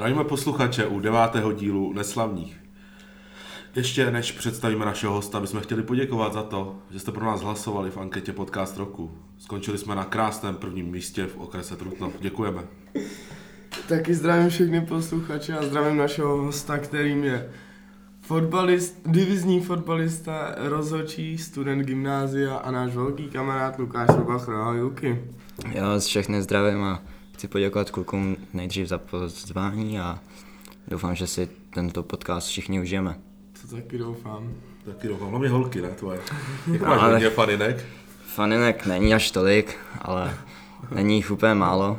Zdravíme posluchače u devátého dílu Neslavních. Ještě než představíme našeho hosta, bychom chtěli poděkovat za to, že jste pro nás hlasovali v anketě Podcast roku. Skončili jsme na krásném prvním místě v okrese Trutnov. Děkujeme. Taky zdravím všechny posluchače a zdravím našeho hosta, kterým je fotbalist, divizní fotbalista, rozhodčí, student gymnázia a náš velký kamarád Lukáš Robachr. Ahoj Luky. Já vás všechny zdravím a chci poděkovat klukům nejdřív za pozvání a doufám, že si tento podcast všichni užijeme. To taky doufám. Taky doufám, hlavně holky, ne tvoje. Jak No, máš ale- hodně faninek? Faninek není až tolik, ale není jich úplně málo.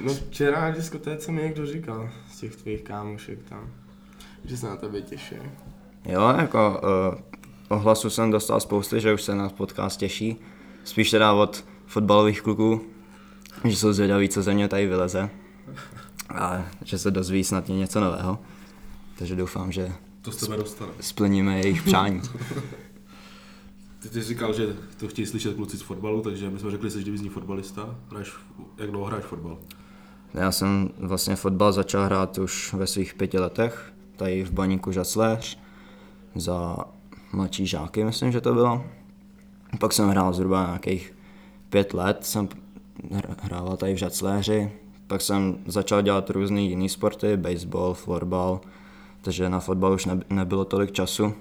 No včera na diskotéce mi někdo říkal z těch tvých kámošek tam, že se na tebe těší. Jo, jako uh, ohlasu jsem dostal spousty, že už se na podcast těší. Spíš teda od fotbalových kluků, že jsou zvědaví, co ze mě tady vyleze. A že se dozví snad něco nového. Takže doufám, že To z tebe dostane. splníme jejich přání. Ty, ty jsi říkal, že to chtějí slyšet kluci z fotbalu, takže my jsme řekli, že jsi divizní fotbalista. Hraješ, jak dlouho hraješ fotbal? Já jsem vlastně fotbal začal hrát už ve svých pěti letech, tady v baníku Žacléř, za mladší žáky, myslím, že to bylo. Pak jsem hrál zhruba nějakých pět let, jsem hr- hrával tady v Žacléři, pak jsem začal dělat různé jiné sporty, baseball, florbal, takže na fotbal už neby- nebylo tolik času.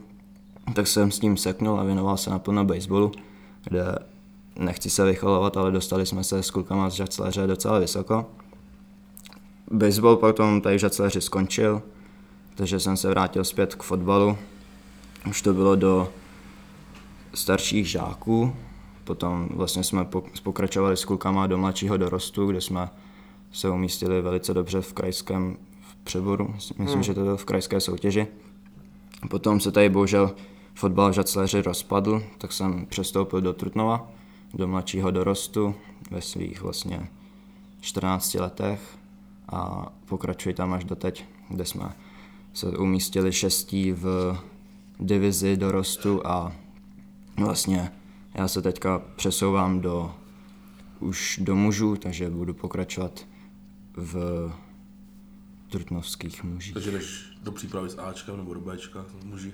Tak jsem s tím seknul a věnoval se naplno baseballu, kde nechci se vycholovat, ale dostali jsme se s klukama z Žacléře docela vysoko. Baseball potom tady v Žacléři skončil, takže jsem se vrátil zpět k fotbalu. Už to bylo do starších žáků, potom vlastně jsme pok- pokračovali s klukama do mladšího dorostu, kde jsme se umístili velice dobře v krajském přeboru, myslím, Hmm. že to bylo v krajské soutěži. Potom se tady bohužel fotbal v Žacléři rozpadl, tak jsem přestoupil do Trutnova, do mladšího dorostu ve svých vlastně 14 letech a pokračuji tam až do teď, kde jsme se umístili šestí v divizi dorostu a vlastně já se teďka přesouvám do už do mužů, takže budu pokračovat v trutnovských mužích. Takže jdeš do přípravy s Ačkem nebo do Bčka, muži.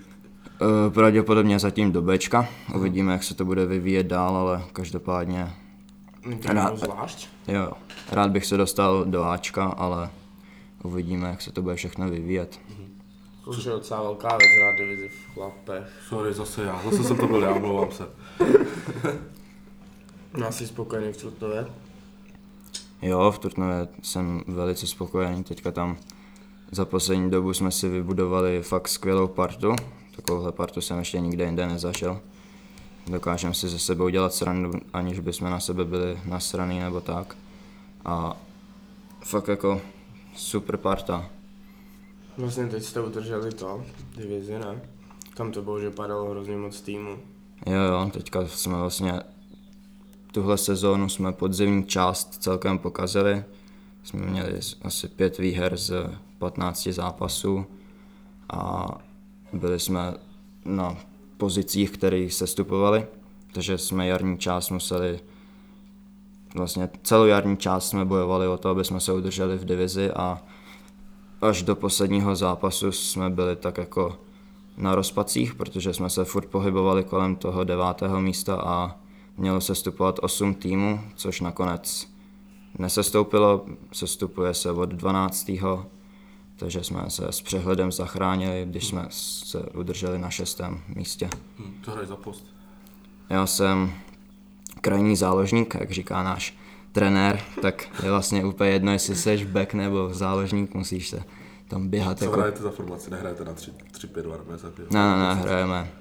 Eh, Pravděpodobně zatím do Bčka, uvidíme, jak se to bude vyvíjet dál, ale každopádně Rád- zvlášť? jo, rád bych se dostal do Ačka, ale uvidíme, jak se to bude všechno vyvíjet. To už je docela velká věc hrát divizi v chlapech. Sorry, zase já. Zase jsem to byl já, omlouvám se. No asi spokojený v Trutnově. Jo, v Trutnově jsem velice spokojený, teďka tam za poslední dobu jsme si vybudovali fakt skvělou partu, takovouhle partu jsem ještě nikde jinde nezažil. Dokážeme si ze sebou dělat srandu, aniž bychom na sebe byli nasraný nebo tak. A fakt jako super parta. Vlastně teď jste udrželi to, divizi, ne? Tam to bylo, že padalo hrozně moc týmu. Jo, jo, teďka jsme vlastně tuhle sezónu jsme podzimní část celkem pokazili. Jsme měli asi pět výher z 15 zápasů a byli jsme na pozicích, které se stupovali, takže jsme jarní část museli vlastně celou jarní část jsme bojovali o to, aby jsme se udrželi v divizi a až do posledního zápasu jsme byli tak jako na rozpacích, protože jsme se furt pohybovali kolem toho devátého místa a mělo se stupovat 8 týmů, což nakonec nesestoupilo, sestupuje se od 12. Takže jsme se s přehledem zachránili, když jsme se udrželi na šestém místě. Hm, to hraješ za post. Já jsem krajní záložník, jak říká náš trenér, tak je vlastně úplně jedno, jestli jsi back nebo záložník, musíš se tam běhat Co jako hrajete za formaci? Nehrajete na 3-5-2 nebo něco takového? Ne, ne, ne, hrajeme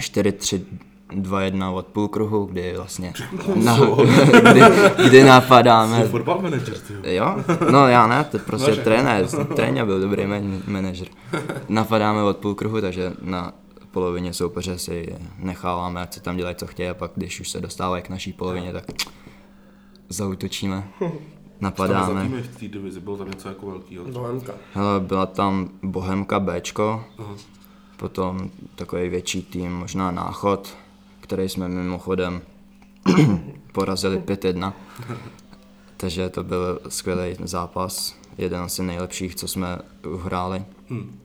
4-3-2-1 od půlkruhu, kdy vlastně na, kdy, kdy napadáme. Jsi fotbal manager, ty. jo. No já ne, to prostě Nože. trenér, trenér byl dobrý man, manažer. Napadáme od půlkruhu, takže na polovině soupeře si necháváme, ať si tam dělají, co chtějí, a pak když už se dostávají k naší polovině, tak zautočíme, napadáme. týmy v té divizi bylo tam něco jako velkýho. Bohemka. Hele, byla tam Bohemka Bčko, Aha. potom takový větší tým, možná Náchod, který jsme mimochodem porazili 5-1. takže to byl skvělý zápas, jeden asi nejlepších, co jsme uhráli. Hm.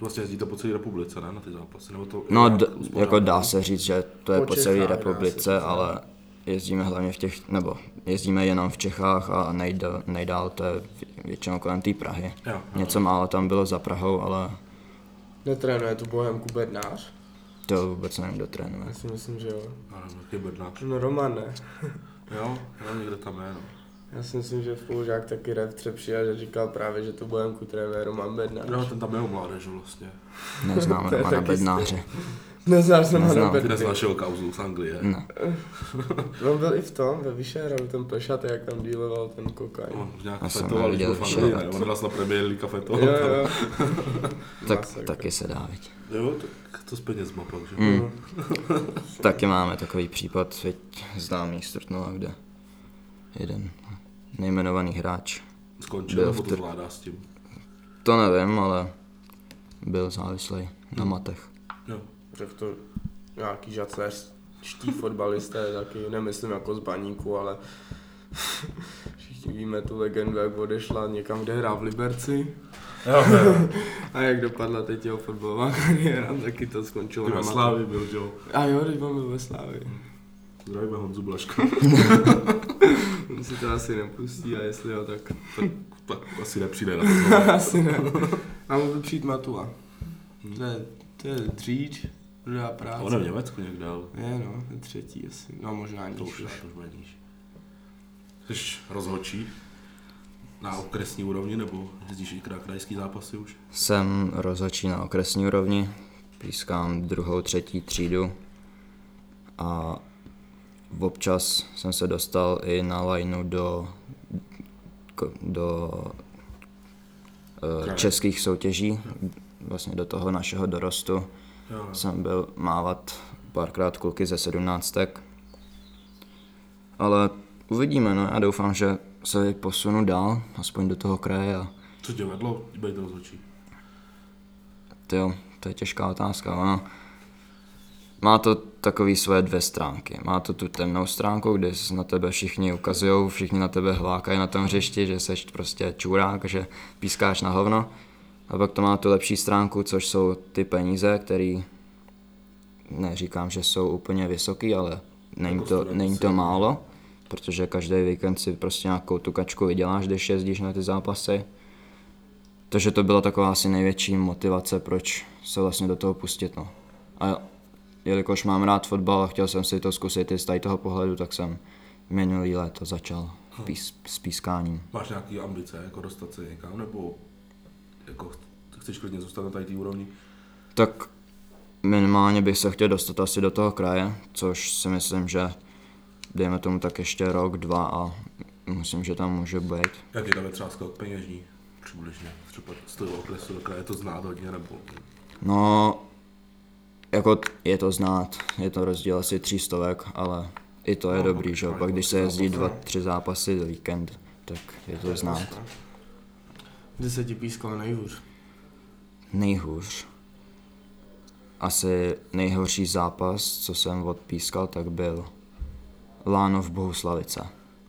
Vlastně jezdí to po celé republice, ne, na ty zápasy? Nebo to No, d- jako dá se říct, že to je Po po celé republice, ale jezdíme hlavně v těch, nebo jezdíme jenom v Čechách a nejdál, nejdál to je vě- většinou kolem té Prahy. Jo, jo. Něco málo tam bylo za Prahou, ale Netrénuje tu Bohemku Bednář? to vůbec nevím, kdo trénuje. Já si myslím, že jo. Já nevím, jaký bednář. No Roman ne. Jo, jo, někde tam je, no. Já si myslím, že spolužák taky rev Třepši a že říkal právě, že tu Bohemku trénuje Roman Bednář. Jo, ten tam je u mládeže vlastně. Neznám Romana Bednáře. Neznáš jsem Neznám. na Ty z Bednář. našeho kauzu z Anglie. Ne. On byl i v tom, ve Vyšehradu, ten plešatý, jak tam díloval ten kokain. On nějak Já jsem fetoval, když neviděl ne? Vyšehrad. On raz na Premier League a fetoval Jo, tam. jo. Tak Masakr. taky se dá, viď. Jo, tak to s penězma pak, že? Mm. Taky máme takový případ, teď známý z Trutnova, kde jeden nejmenovaný hráč, Skončil, Byl nebo v to tr- zvládá s tím? to nevím, ale byl závislý na matech. Řekl to nějaký žacléřští fotbalisté, taky nemyslím jako z baníku, ale všichni víme tu legendu, jak odešla někam, kde hrál v Liberci. Jo, jo. A jak dopadla teď jeho fotbalová kariéra, taky to skončilo ve. Slávě byl, jo? A jo, teď byl ve Slávii. Zdravíme Honzu Blaška. On si to asi nepustí a jestli jo, tak tak, tak asi nepřijde na to. asi ne. A mohl přijít Matula. To je, to je dříč, druhá práce. On je v Německu někde, ale Je no, je třetí asi. No možná to níž už, je, už. to už bude níž. Jsi rozhodčí na okresní úrovni, nebo jezdíš i krajský zápasy už? Jsem rozhodčí na okresní úrovni, pískám druhou, třetí třídu a občas jsem se dostal i na lineu do, do eh, Kraje. českých soutěží, vlastně do toho našeho dorostu. Jo, jo. Jsem byl mávat párkrát kluky ze sedmnáctek. Ale uvidíme, no. Já doufám, že se posunu dál, aspoň do toho kraje a Co tě vedlo být rozhodčí? to, to je těžká otázka. Ono, má to takový své dvě stránky. Má to tu temnou stránku, kde se na tebe všichni ukazují, všichni na tebe hlákají na tom hřišti, že seš prostě čurák, že pískáš na hovno. A pak to má tu lepší stránku, což jsou ty peníze, které neříkám, že jsou úplně vysoký, ale není Jako to, není to málo, protože každý víkend si prostě nějakou tu kačku vyděláš, když jezdíš na ty zápasy. Takže to byla taková asi největší motivace, proč se vlastně do toho pustit. No. A jelikož mám rád fotbal a chtěl jsem si to zkusit i z tady toho pohledu, tak jsem minulý léto začal pís, s pískáním. Máš nějaké ambice, jako dostat se někam, nebo jako chceš klidně zůstat na tady té úrovni? Tak minimálně bych se chtěl dostat asi do toho kraje, což si myslím, že dejme tomu tak ještě rok, dva a myslím, že tam může být. Tam je třeba skok peněžní? Přibližně, třeba z toho okresu do kraje to znát hodně, nebo No, jako je to znát, je to rozdíl asi tří stovek, ale i to je No, dobrý, že Pak když se jezdí dva, tři zápasy za víkend, tak je to znát. Kde se ti pískalo nejhůř? Nejhůř. Asi nejhorší zápas, co jsem odpískal, tak byl Lánov Bohuslavice.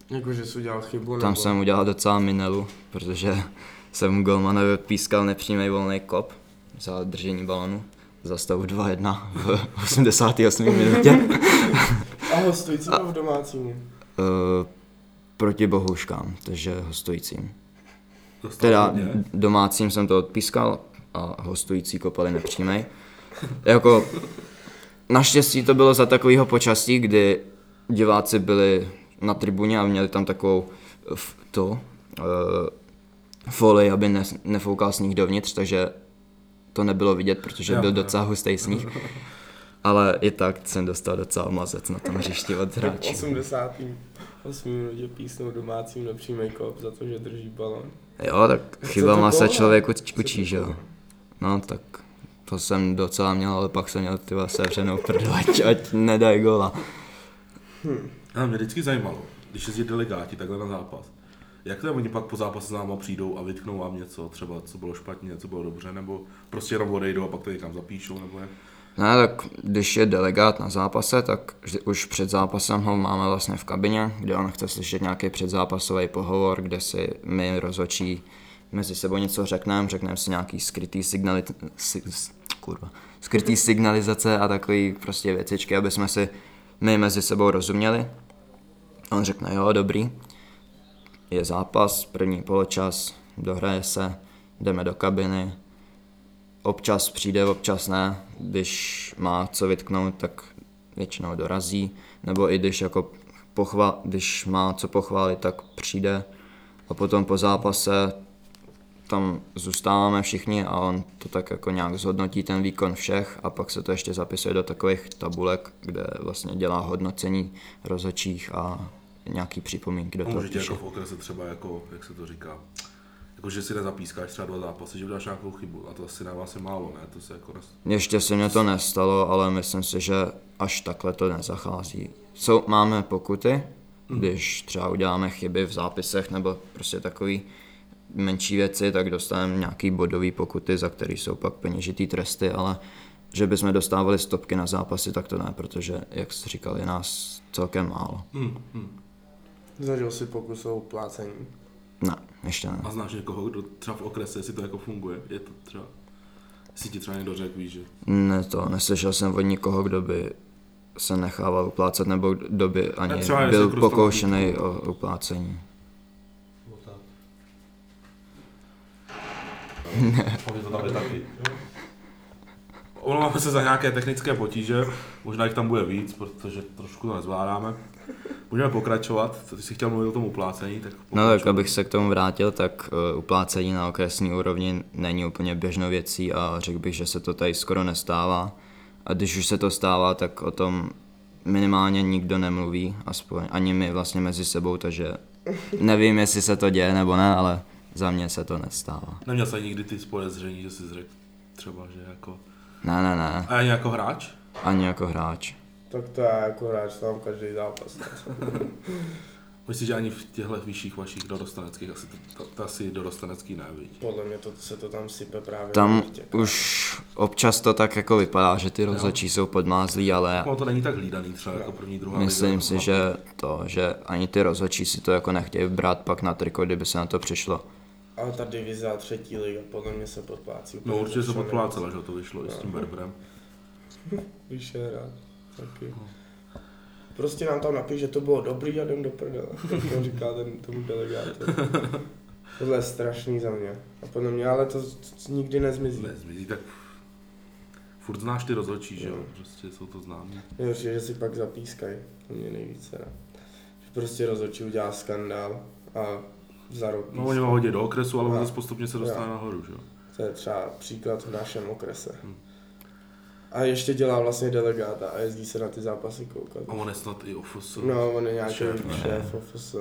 Jako, že jsi udělal chybu? Tam nebo... jsem udělal docela minelu, protože jsem golmanovi odpískal nepřímý volný kop za držení balonu za stavu 2-1 v 88. minutě. A hostující nebo v domácímu? Eh, proti bohuškám, takže hostujícím. Dostal Teda hodně? domácím jsem to odpískal a hostující kopali nepřímej. Jako, naštěstí to bylo za takového počasí, kdy diváci byli na tribuně a měli tam takovou f- to, uh, folii, aby ne, nefoukal sníh dovnitř, takže to nebylo vidět, protože Jo, byl docela hustý sníh. Ale i tak jsem dostal docela mazec na tom hřišti od hráčů. 88 minutě písnou domácím nepřímý kop za to, že drží balon. Jo, tak chybama se bylo? člověk uč, Co to učí, že jo. No tak to jsem docela měl, ale pak jsem měl ty sevřenou prdel, ať, ať nedají gola. A mě vždycky zajímalo, když jezdí delegáti takhle na zápas, jak to je, oni pak po zápase s náma přijdou a vytknou vám něco, třeba co bylo špatně, co bylo dobře, nebo prostě jenom odejdou a pak to někam zapíšou, nebo jak? Ne, tak když je delegát na zápase, tak vždy, už před zápasem ho máme vlastně v kabině, kde on chce slyšet nějaký předzápasový pohovor, kde si my rozhočí mezi sebou něco řekneme, řekneme si nějaký skrytý signali, si, kurva, skrytý signalizace a takové prostě věcičky, aby jsme si my mezi sebou rozuměli. On řekne, jo, dobrý, je zápas, první poločas, dohraje se, jdeme do kabiny, občas přijde, občas ne, když má co vytknout, tak většinou dorazí, nebo i když jako pochva, když má co pochválit, tak přijde. A potom po zápase tam zůstáváme všichni a on to tak jako nějak zhodnotí ten výkon všech a pak se to ještě zapisuje do takových tabulek, kde vlastně dělá hodnocení rozhodčích a nějaký připomínky do toho může tě píše. jako v okrese třeba jako, jak se to říká, jako že si nezapískáš třeba dva zápasy, že uděláš nějakou chybu a to asi na vás je málo, ne? To se jako nes... Ještě se mě to nestalo, ale myslím si, že až takhle to nezachází. Jsou, máme pokuty, když třeba uděláme chyby v zápisech nebo prostě takový menší věci, tak dostaneme nějaký bodový pokuty, za který jsou pak peněžitý tresty, ale že bychom dostávali stopky na zápasy, tak to ne, protože, jak jsi říkal, je nás celkem málo. Hmm, hmm. Zažil si pokus o uplácení. Ne, ještě ne. A znáš někoho, kdo třeba v okrese, jestli to jako funguje? Je to třeba, jestli ti třeba někdo řekl, víš, že Ne to, neslyšel jsem od nikoho, kdo by se nechával uplácet, nebo kdo by ani A třeba byl jako pokoušený o uplácení. To tam taky. Omlouváme se za nějaké technické potíže, možná jich tam bude víc, protože trošku to nezvládáme. Můžeme pokračovat, ty jsi chtěl mluvit o tom uplácení, tak No tak, abych se k tomu vrátil, tak uh, uplácení na okresní úrovni není úplně běžnou věcí a řekl bych, že se to tady skoro nestává. A když už se to stává, tak o tom minimálně nikdo nemluví, aspoň ani my vlastně mezi sebou, takže nevím, jestli se to děje nebo ne, ale za mě se to nestává. Neměl jsi nikdy ty podezření, že jsi řekl třeba, že jako... Ne, ne, ne, A ani jako hráč? ani jako hráč. Tak to já jako hráč tam každý zápas. Myslíš, že ani v těchto vyšších vašich dorosteneckých, asi to, to, to asi dorostenecký ne, viď? Podle mě to se to tam sype právě. Tam už občas to tak jako vypadá, že ty rozhodčí jsou podmázlí, ale No to není tak hlídaný třeba jako první, druhá Myslím liga, si, jako že to, že ani ty rozhodčí si to jako nechtějí brát pak na triko, kdyby se na to přišlo. Ale ta divize a třetí liga podle mě se podplácí. No určitě se podplácela, že to vyšlo i s tím Berberem. je rád. Taky. Prostě nám tam napíš, že to bylo dobrý a jdem do prdele. to říká ten tomu delegátu. Tohle je strašný za mě. A podle mě, ale to nikdy nezmizí. Nezmizí, tak furt znáš ty rozhodčí, že jo? Prostě jsou to známí. Nejhorší, je, že si pak zapískají. To mě nejvíce. Že prostě rozhodčí udělá skandál a za rok No oni ho hodí do okresu, ale on zase postupně se dostane nahoru, že jo? To je třeba příklad v našem okrese. Hm. A ještě dělá vlastně delegáta a jezdí se na ty zápasy koukat. A on je snad i ofus. No, on je nějaký Šéf, šéf, ne? šéf office.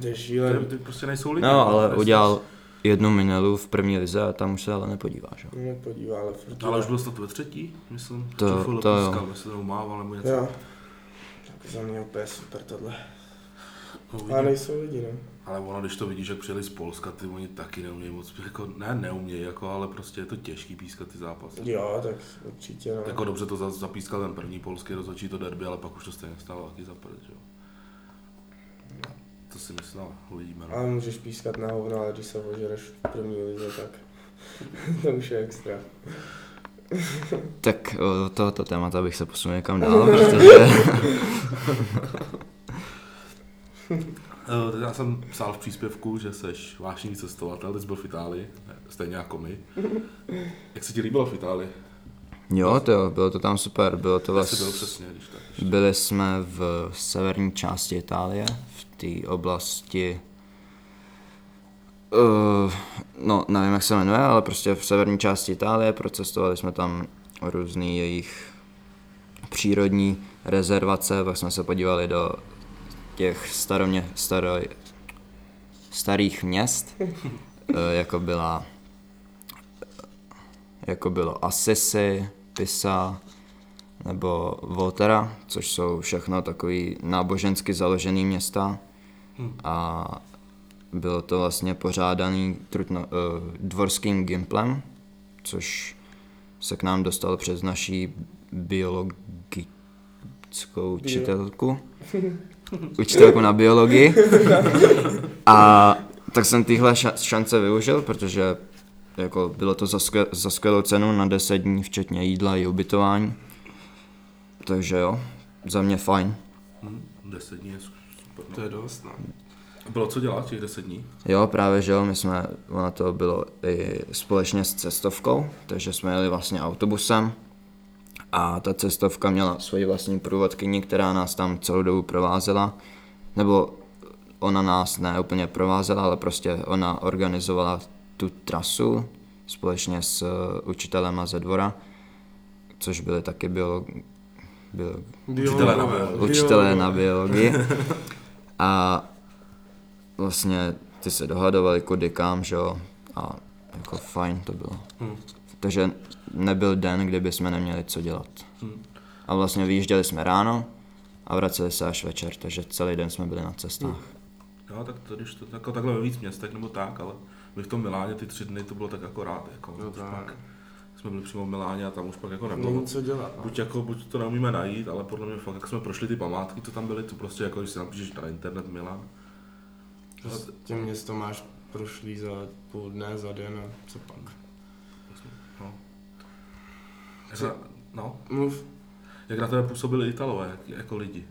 To je Ty, šílený. ty prostě nejsou lidi. No, ale Prostě- udělal jednu minelu v první lize a tam už se ale nepodíváš. Jo. Nepodívá, ale furt Ale už byl snad ve třetí, myslím. To- Či to jo. myslím, nebo mával, nebo něco. Jo. Tak za mě úplně super tohle. No, Ale vidím. nejsou lidi, no. Ale ono, když to vidíš, jak přijeli z Polska, ty oni taky neumějí moc, jako, ne neumějí, jako, ale prostě je to těžký pískat ty zápasy. Jo, tak určitě, no. Jako dobře to za- zapískal ten první polský rozhodčí to derby, ale pak už to stejně stalo taky za prd, že jo. To si myslel, uvidíme. No. Ale můžeš pískat na hovno, ale když se ožereš v první lize, tak to už je extra. Tak od tohoto témata bych se posunul někam dál, protože Já jsem psal v příspěvku, že seš vášnivý cestovatel, ty jsi byl v Itálii, ne, stejně jako my. Jak se ti líbilo v Itálii? jo, to jo, bylo to tam super, bylo to jsi byl vlastně, přesně, když tak. byli jsme v severní části Itálie, v té oblasti, uh, no nevím, jak se jmenuje, ale prostě v severní části Itálie, procestovali jsme tam různý jejich přírodní rezervace, pak jsme se podívali do těch staromě, staro, starých měst, eh, jako byla jako bylo Assisi, Pisa nebo Volterra, což jsou všechno takový nábožensky založený města a bylo to vlastně pořádaný trutno, uh, dvorským gimplem, což se k nám dostal přes naší biologickou učitelku. Učitelku na biologii. A tak jsem tyhle ša- šance využil, protože jako bylo to za, skvěl, za skvělou cenu na 10 dní, včetně jídla i ubytování. Takže jo, za mě fajn. Hm, deset dní je super. To No. je dost, no. Bylo co dělat těch deset dní? Jo, právě že jo, my jsme, ono to bylo i společně s cestovkou, takže jsme jeli vlastně autobusem a ta cestovka měla svoji vlastní průvodkyni, která nás tam celou dobu provázela, nebo ona nás ne úplně provázela, ale prostě ona organizovala tu trasu společně s eh, učitelem ze dvora, což byli taky biolog, biolog, Učitelé na biologii. učitelé na biologii. A vlastně ty se dohadovali kudy kam, že jo, a jako fajn to bylo. Hm. Takže nebyl den, kdyby jsme neměli co dělat. Hm. A vlastně vyjížděli jsme ráno a vraceli se až večer, takže celý den jsme byli na cestách. Jo, tak to, když to jako takhle ve víc městech nebo tak, ale my v tom Miláně ty tři dny to bylo tak akorát, jako, No tak. pak jsme byli přímo v Miláně a tam už pak jako nebylo. Není co dělat. no. Buď, jako, buď to neumíme najít, ale podle mě fakt, jak jsme prošli ty památky, co tam byly, to prostě jako, když si napíšeš na internet Milán. Prostě město máš prošlý za půl dne, za den a co pak. Jak na, no, Mluv. jak na tebe působili Italové, jak, jako lidi.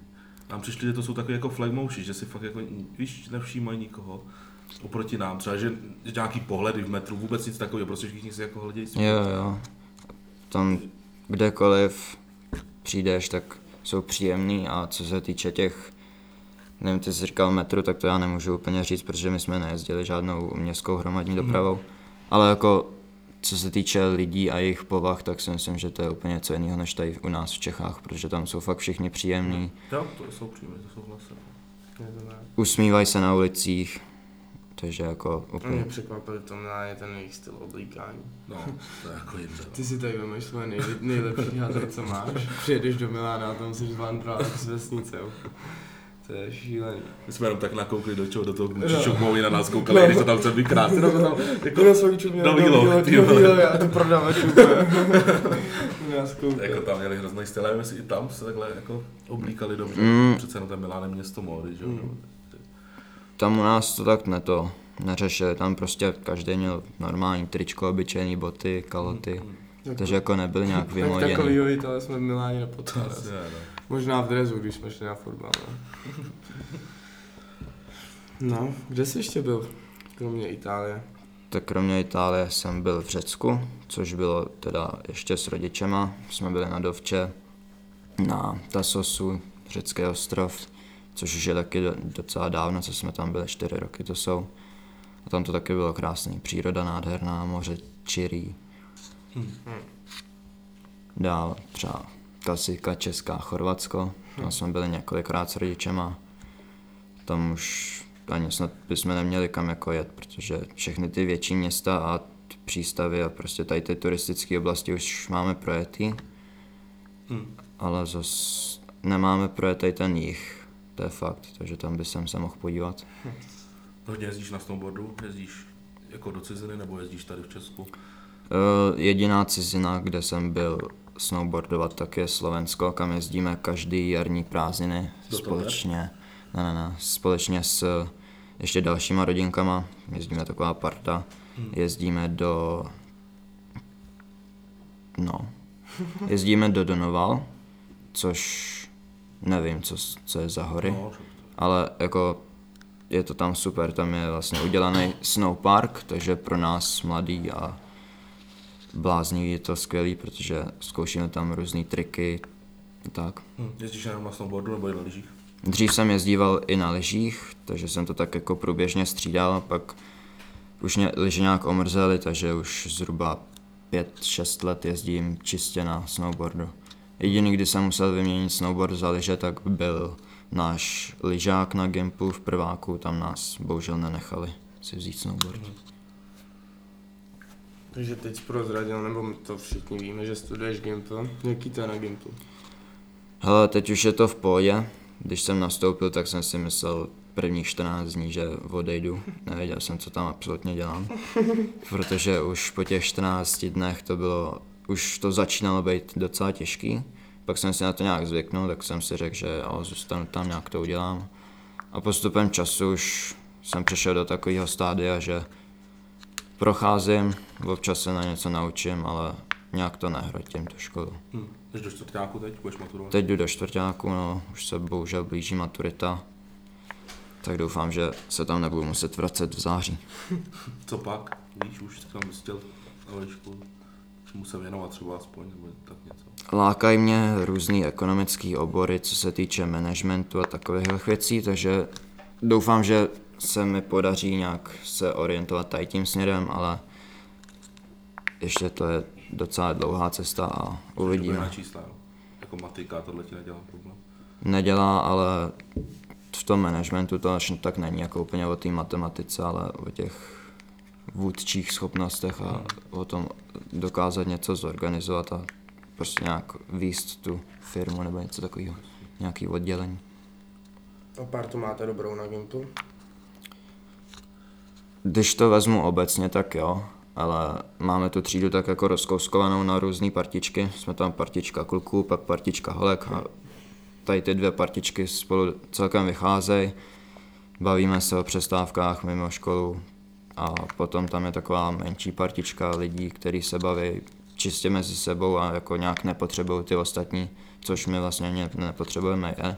Nám přišli, že to jsou takový jako flagmouši, že si fakt jako, víš, nevšímají nikoho oproti nám. Třeba, že, nějaký pohledy v metru, vůbec nic takového, prostě všichni si jako hledějí. Jo, jo. Tam kdekoliv přijdeš, tak jsou příjemný a co se týče těch, nevím, ty jsi říkal metru, tak to já nemůžu úplně říct, protože my jsme nejezdili žádnou městskou hromadní dopravou. Ale jako co se týče lidí a jejich povah, tak si myslím, že to je úplně něco jiného než tady u nás v Čechách, protože tam jsou fakt všichni příjemní, Jo, to jsou příjemné, to jsou hlasy. Je to tak. usmívají se na ulicích, takže jako Mě úplně... překvapil to je ten jejich styl oblíkání. No, to je jako jinde. no. Ty si tady vemeš svoje nejlep, nejlepší hadry, co máš. Přijedeš do Milána a tam jsi zvandrál z vesnice. To je šílený. My jsme jenom tak nakoukli do čeho, do toho No. Gucci Šokmovi na nás koukali, když to tam chce vykrát. To tam, Jako na Soviču měl Nový look, nový jo. look, já to koukal. jako tam měli hrozný styl, nevím, jestli i tam se takhle jako oblíkali dobře. Mm. Přece jenom ten Milán je město módy, že jo. Mm. Tam u nás to tak ne to neřešili, tam prostě každý měl normální tričko, obyčejný boty, kaloty, takže jako nebyli nějak Tak vymoděný. takovýho Itale jsme v Miláně nepotkali. Možná v drezu, když jsme šli na fotbal. No. no, kde jsi ještě byl? Kromě Itálie. Tak kromě Itálie jsem byl v Řecku, což bylo teda ještě s rodičema. Jsme byli na Dovče, na Tasosu, řecký ostrov, což už je taky do- docela dávno, co jsme tam byli, čtyři roky to jsou. A tam to taky bylo krásný, příroda nádherná, moře čirý. Hm. Dál třeba klasika Česká, Chorvatsko, tam jsme byli několikrát s rodičema. Tam už ani snad bychom neměli kam jako jet, protože všechny ty větší města a přístavy a prostě tady ty turistické oblasti už máme projetý, Hm. ale zas nemáme projetý ten jich, to je fakt, takže tam by jsem se mohl podívat. Hodně jezdíš na snowboardu, jezdíš jako do ciziny, nebo jezdíš tady v Česku? Eh, Jediná cizina, kde jsem byl snowboardovat, tak je Slovensko, kam jezdíme každý jarní prázdniny Do společně. Ne, ne, ne, společně s ještě dalšíma rodinkama, jezdíme taková parta, Hmm. jezdíme do, no, jezdíme do Donoval, což nevím, co, co je za hory, No, ale jako je to tam super, tam je vlastně udělaný snowpark, takže pro nás mladý a blázní je to skvělý, protože zkoušíme tam různé triky, tak. hm. Jezdíš jenom na snowboardu nebo i na lyžích? Dřív jsem jezdíval i na lyžích, takže jsem to tak jako průběžně střídal, pak už mě lyže nějak omrzely, takže už zhruba 5-6 let jezdím čistě na snowboardu. Jediný, kdy jsem musel vyměnit snowboard za lyže, tak byl náš lyžák na Gimpu v prváku, tam nás bohužel nenechali si vzít snowboard. Takže teď prozradil, nebo my to všichni víme, že studuješ Gimple. Jaký to je na Gimple? Hele, teď už je to v pohodě. Když jsem nastoupil, tak jsem si myslel prvních 14 dní, že odejdu. Nevěděl jsem, co tam absolutně dělám. Protože už po těch 14 dnech to bylo už to začínalo být docela těžký. Pak jsem si na to nějak zvyknul, tak jsem si řekl, že jo, zůstanu tam, nějak to udělám. A postupem času už jsem přešel do takového stádia, že procházím, občas se na něco naučím, ale nějak to nehrotím tu školu. Hm. Jdeš do čtvrtáku teď, budeš maturovat? Teď jdu do čtvrtáku, no, už se bohužel blíží maturita, tak doufám, že se tam nebudu muset vracet v září. Co pak? Víš, už jsi tam chtěl výšku, čemu se věnovat třeba aspoň, nebo tak něco. Lákají mě různý ekonomický obory, co se týče managementu a takových věcí, takže doufám, že se mi podaří nějak se orientovat tady tím směrem, ale ještě to je docela dlouhá cesta a Uvidíme. na čísla, jo. Jako matika, tohle ti nedělá problém. Nedělá, ale v tom managementu to až tak není jako úplně o té matematice, ale o těch vůdčích schopnostech a o tom dokázat něco zorganizovat a prostě nějak výst tu firmu nebo něco takového, nějaký oddělení. A partu máte dobrou na Gimplu? Když to vezmu obecně, tak jo, ale máme tu třídu tak jako rozkouskovanou na různé partičky. Jsme tam partička kluků, pak partička holek a tady ty dvě partičky spolu celkem vycházejí. Bavíme se o přestávkách mimo školu a potom tam je taková menší partička lidí, kteří se baví čistě mezi sebou a jako nějak nepotřebují ty ostatní, což my vlastně ne- nepotřebujeme je.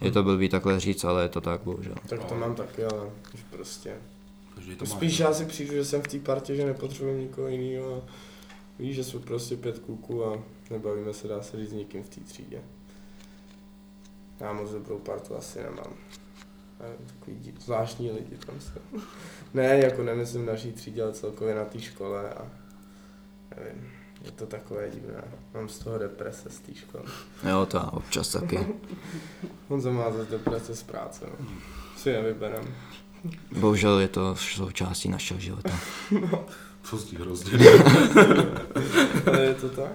Je to blbý takhle říct, ale je to tak bohužel. Tak to mám taky, ale prostě. To Spíš já si přijdu, že jsem v té partě, že nepotřebuji nikoho jiného. a Víš, že jsme prostě pět kluků a nebavíme se, dá se říct, s nikým v té třídě. Já moc dobrou partu asi nemám. Ale Takový dí- zvláštní lidi tam jsou. ne, jako nemyslím naší třídě, ale celkově na té škole a nevím, je to takové divné. Mám z toho deprese z té školy. Jo, to občas taky. On se má zase deprese z práce, no. Si nevyberem. Bohužel je to součástí našeho života. To zní hrozně. Je to tak.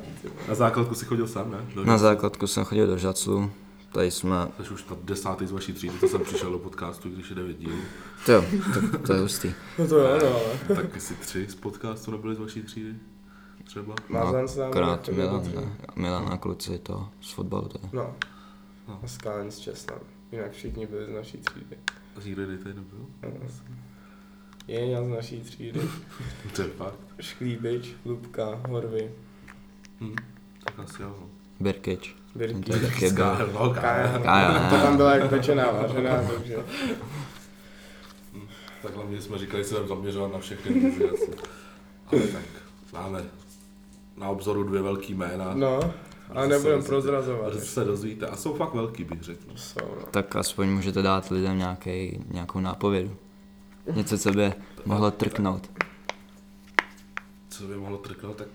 Na základku si chodil sám, ne? Do Na základku jsem chodil do Žaclu, tady jsme, Jsi už na desátý z vaší třídy, to jsem přišel do podcastu, když je devět dílů. to jo, tak to je hustý. No to jo, no, ale. Tak si tři z podcastu nebyli z vaší třídy? Třeba? Mázan se nám nechodil Milan, ne, Milan a kluci to z fotbalu to je. No. No. A Skálen s Česnem. Jinak všichni byli z naší třídy. Jiný tady nebyl? Jeňa z naší třídy. To je fakt. Šklíbič, Lubka, Horvy, Hm. Tak asi jo. Birkič. Je. Skáhel, no, Kája. Kája. To tam byla jak pečená vážená, takže. Tak hlavně jsme říkali, že se budeme zaměřovat na všechny asi. Ale tak máme na obzoru dvě velký jména. No, ale Zase nebudem prozrazovat. Zase se dozvíte. A jsou fakt velký, bych řekl. Jsou, no. Tak aspoň můžete dát lidem nějaký, nějakou nápovědu. Něco, co by mohlo trknout. Co by mohlo trknout, tak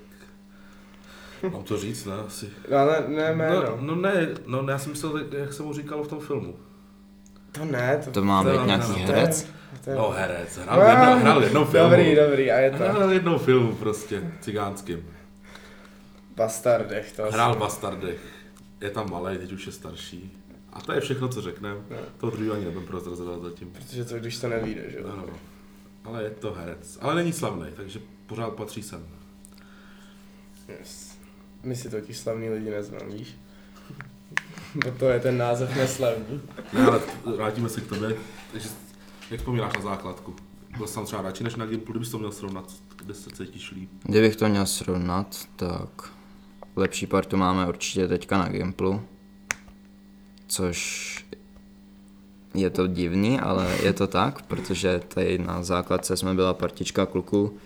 mám to říct, ne? Asi. No, ale ne jméno. No, no ne, no já jsem myslel, jak se mu říkalo v tom filmu. To ne, to, To má To být jo, nějaký no, to je- herec? to je- No herec, hrál v jednom, hrál v jednom filmu. Dobrý, dobrý, a je to Hrál v jednom filmu prostě, cigánským. Bastardech, to. Hrál v Bastardech. Je tam malý, teď už je starší. A to je všechno, co řekneme. No. To druhý ani nebudem prozrazovat zatím. Protože to, když to nevíde, že jo. Ano. Ale je to herec. Ale není slavný, takže pořád patří sem. Yes. My si totiž slavný lidi nezvám, víš? No to je ten název neslavný. Ne, ale vrátíme se k tobě. Takže jak vzpomínáš na základku? Byl jsi tam třeba radši než na Gimplu, kdybys to měl srovnat, kde se cítíš líp? Kdybych to měl srovnat, tak lepší partu máme určitě teďka na Gimplu, což je to divný, ale je to tak, protože tady na základce jsme byla partička kluků,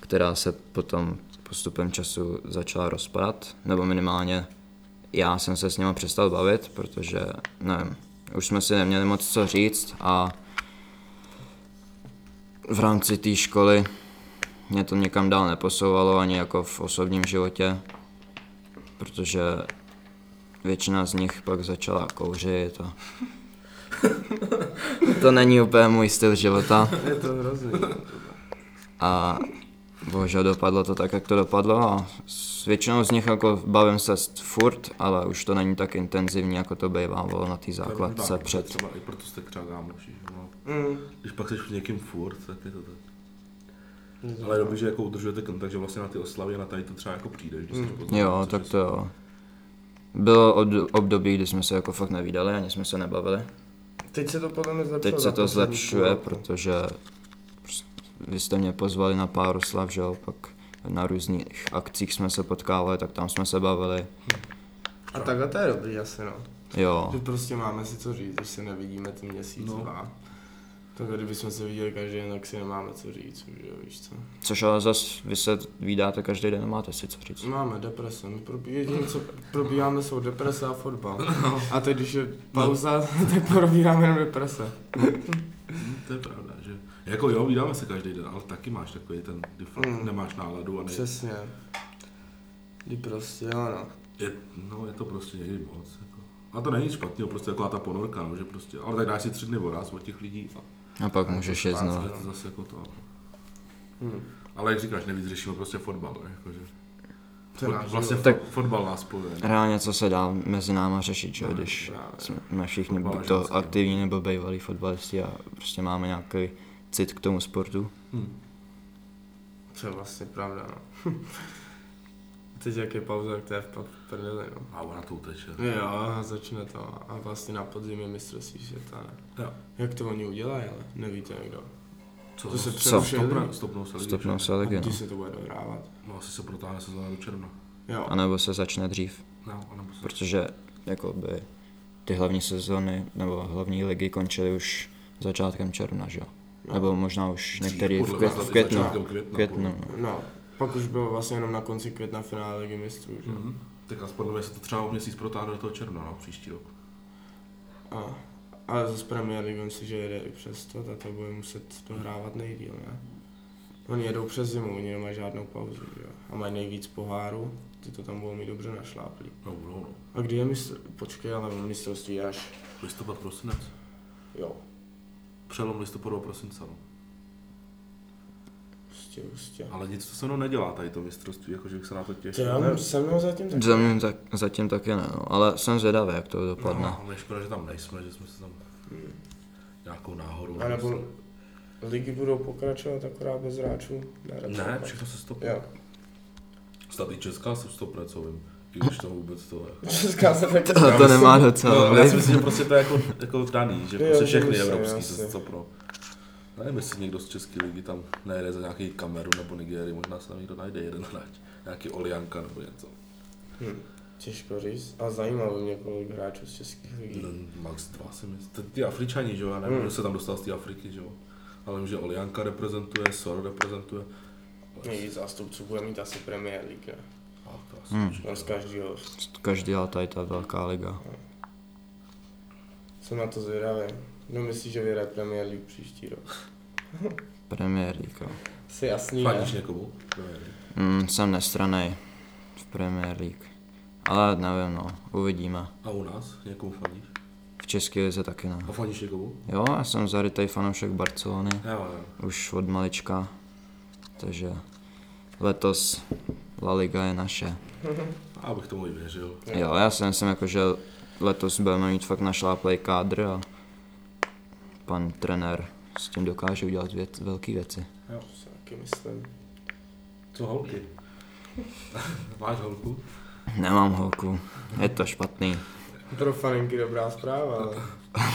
která se potom postupem času začala rozpadat, nebo minimálně já jsem se s nimi přestal bavit, protože nevím, už jsme si neměli moc co říct a v rámci té školy mě to někam dál neposouvalo ani jako v osobním životě, protože většina z nich pak začala kouřit a to není úplně můj styl života Je to hrozný. a bohužel dopadlo to tak, jak to dopadlo a s většinou z nich jako bavím se s- furt, ale už to není tak intenzivní, jako to bývalo na té základce Tak, před. Třeba i proto jste třeba kámoši. že No. Mm. Když pak jsi s někým furt, tak je to tak. Ale je dobrý, že jako udržujete kontakt, že vlastně na ty oslavy a na tady to třeba jako přijdeš, když Mm. Jo, tak to jo. Bylo od, období, kdy jsme se jako fakt nevídali, ani jsme se nebavili. Teď se to podle mě zlepšilo. Teď se to zlepšuje, protože prostě vy jste mě pozvali na pár oslav, že jo, pak na různých akcích jsme se potkávali, tak tam jsme se bavili. A takhle to je dobrý asi, no. Jo, Že prostě máme si co říct, když se nevidíme ten měsíc, No. no. dva. Tak kdybychom se viděli každý den, tak si nemáme co říct, už jo, víš co. což ale zas vy se vídáte každý den, máte si co říct. Máme deprese, my probí, jediné, co probíháme, jsou deprese a fotbal. No. A teď, když je pauza, tak probíráme jenom deprese. Hm, to je pravda, že jako jo, vydáme se každý den, ale taky máš takový ten, kdy fakt Mm. nemáš náladu a ne, Přesně. Kdy prostě, jo no. je, no, je to prostě někdy moc. Jako. A to není špatného, prostě taková ta ponorka, no, že prostě, ale tak dáš si tři dny voraz od těch lidí a A pak můžeš jet a znovu. to zase jako to. Hm. Ale jak říkáš, nevíc řešíme prostě fotbal, jakože. Vlastně. Tak- fotbal nás spojuje. Reálně co se dá mezi náma řešit, že jo, No, když právě. jsme všichni Fotbal buď a to ženský, aktivní nebo bývalí fotbalisti a prostě máme nějaký cit k tomu sportu. Hm. To je vlastně pravda, no. Teď jak je pauza, tak to je v v prdeli, no. A ona to uteče. Jo, a začne to. A vlastně na podzim je mistrovství světa, ne? Jo. Jak to oni udělají, ale nevíte kdo. Co, To se Co? přerušuje. Stopne, stopnou se lidi. Stopnou se kdy no. se to bude dohrávat? No asi se protáhne sezóna do června. Jo. A nebo se začne dřív, No, a nebo se... protože jakoby ty hlavní sezóny nebo hlavní ligy končily už začátkem června, že jo? No. Nebo možná už některý v, květ, v květnu. května, květnu. no. No, pak už bylo vlastně jenom na konci května finále ligy mistrů, že? Mhm. Tak aspoň podle se to třeba o měsíc protáhne do toho června, no, příští rok. A, ale zase Premier League, si, že jede i přes to, tak to bude muset dohrávat nejdíl, ne? Oni jedou přes zimu, oni nemají žádnou pauzu, že? A mají nejvíc poháru, ty to tam budou mít dobře našláplý. No, no, no. A kdy je mistr... Počkej, ale mistrovství až... Listopad, prosinec. Jo, Přelom listopadu a prosince, no. Prostě, prostě. Ale nic to se mnou nedělá tady to mistrovství, jakože bych se na to těšil. já Ne, mám se mnou zatím tak... Za mě tak, zatím taky ne, no. ale jsem zvědavý, jak to dopadne. No, ale škoda, že tam nejsme, že jsme se tam Hmm. nějakou náhodou... A nebo ligy budou pokračovat akorát bez hráčů? Ne, všechno se stopne. Jo. Snad i Česká se stopne, co vím. I když to vůbec to je. Česká se taky... To, to nemá docela. No, já si myslím, že prostě to je jako, jako daný, že prostě všechny myslím, evropský se jasně. Nevím, jestli někdo z České ligy tam nejede za nějaký kameru nebo Nigérii, možná se tam někdo najde jeden hráč. Nějaký Olianka nebo něco. Hm. Těžko říct. A zajímalo by mě, kolik hráčů z českých ligí. No, max dva si myslím. Ty- Afričani, že jo, já nevím, Hmm. kdo se tam dostal z té Afriky, že jo. Ale vím, že Olianka reprezentuje, Sor reprezentuje. Ale- Nejvíc zástupců bude mít asi Premier League, Hmm. z každého. Každý tady ta velká liga. Jsem na to zvědavý. No myslíš, že vyhraje Premier League příští rok? Premier League, jo. Asi jasný, ne? Fandíš někomu? Mm, jsem nestranej v Premier League. Ale nevím, no, uvidíme. A u nás? Někomu fandíš? V České lize taky ne. A fandíš někomu? Jo, já jsem zarytej fanoušek Barcelony, Jo, jo. už od malička. Takže letos La Liga je naše. A bych tomu i věřil. Jo, já si myslím, jako, že letos budeme mít fakt našláplej kádr a pan trenér s tím dokáže udělat věc, velké věci. Jo. To si taky myslím. Co holky? Máš holku? Nemám holku, je to špatný. Pro faninky dobrá zpráva, ale...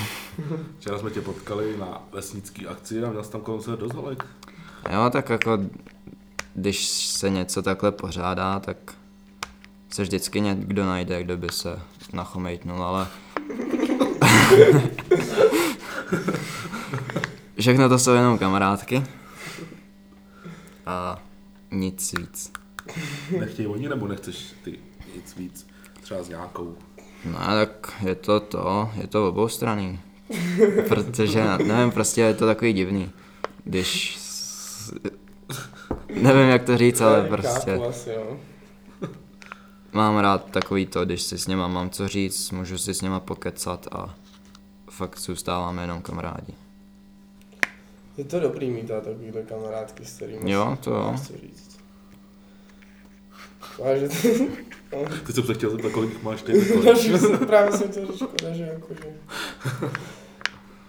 Včera jsme tě potkali na vesnické akci a měl jsi tam kolem sebe dost holek. Jo, tak jako, když se něco takhle pořádá, tak se vždycky někdo najde, kdo by se nachomejtnul, ale... Všechno to jsou jenom kamarádky. A nic víc. Nechtějí oni nebo nechceš ty nic víc? Třeba s nějakou. No tak je to to, je to obou strany. Protože, nevím, prostě je to takový divný. Když... s- Nevím, jak to říct, ale prostě... Mám rád takový to, když si s něma mám co říct, můžu si s něma pokecat a fakt zůstáváme jenom kamarádi. Je to dobrý mít a takovýhle kamarádky, s kterými Jo, to jo. co říct. Váže ty... Teď jsem se chtěl zeptat, kolik jich máš ty. Další jsem právě jsem to škoda, že jakože...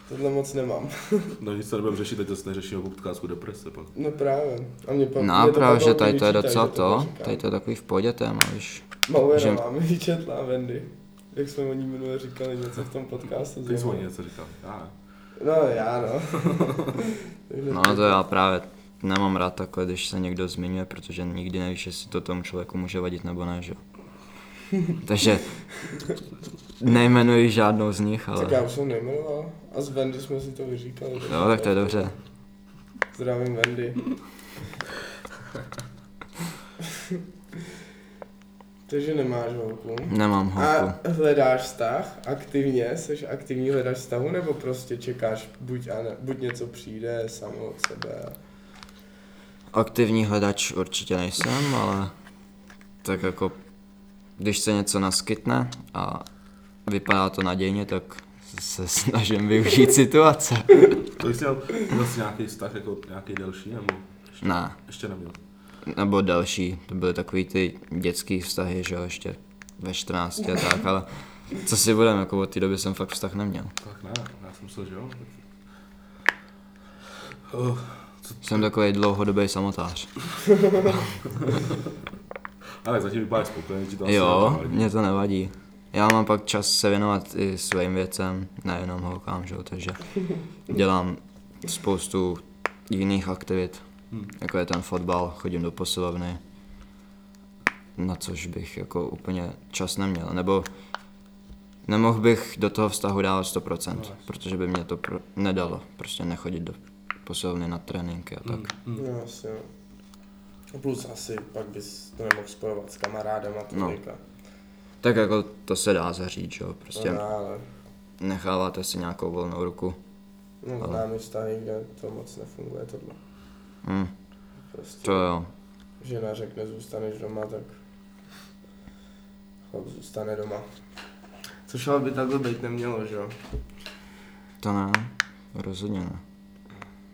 Tohle moc nemám. No nic se nebudeme řešit, teď zase neřešíme podcastu deprese pak. No právě. A mě pak, No mě to právě, že tady to je docela že to, tady to je takový v pohodě téma, víš. Mauera že- máme vyčetlá Wendy. Jak jsme o ní minule říkali něco v tom podcastu. Ty jsi o ní něco říkal. Já. No já no. No to já právě nemám rád takhle, když se někdo zmiňuje, protože nikdy nevíš, jestli to tomu člověku může vadit nebo ne, že jo. Takže nejmenuji žádnou z nich, Tak já ale už jsem nejmenoval. A s Wendy jsme si to vyříkali. jo, tak to je dobře. Zdravím Wendy. Takže nemáš holku. Nemám holku. A hledáš vztah aktivně? Jsi aktivní hledáš vztahu nebo prostě čekáš, buď, a ne, buď něco přijde samo od sebe? Aktivní hledač určitě nejsem, ale tak jako když se něco naskytne a vypadá to nadějně, tak se snažím využít situace. To jsi měl vlastně nějaký vztah, jako nějaký delší, nebo ještě, Ne, ještě neměl? Nebo další, to byly takový ty dětský vztahy, že jo, ještě ve 14 a tak, ale co si budem, jako od té doby jsem fakt vztah neměl. Tak ne, já jsem myslel, že jo. Oh, Jsem takový dlouhodobý samotář. ale zatím vypadáš spokojený, ti to asi Jo, nevadí. mě to nevadí. Já mám pak čas se věnovat i svým věcem, nejenom holkám, že jo, takže dělám spoustu jiných aktivit, Hmm. jako je ten fotbal, chodím do posilovny, na což bych jako úplně čas neměl, nebo nemohl bych do toho vztahu dávat 100%, protože by mě to pro, nedalo, prostě nechodit do posilovny na tréninky a tak. Hmm, hmm. No jasně. no. A plus asi pak bys to nemohl spojovat s kamarádem a No. tolika. Tak jako to se dá zařídit, že jo, prostě No, ale necháváte si nějakou volnou ruku. no, Ale- známe vztahy, kde to moc nefunguje tohle. Hm, Prostě to jo. žena řekne, zůstaneš doma, tak chlap zůstane doma. Což ale by takhle být nemělo, že jo? To ne, rozhodně ne.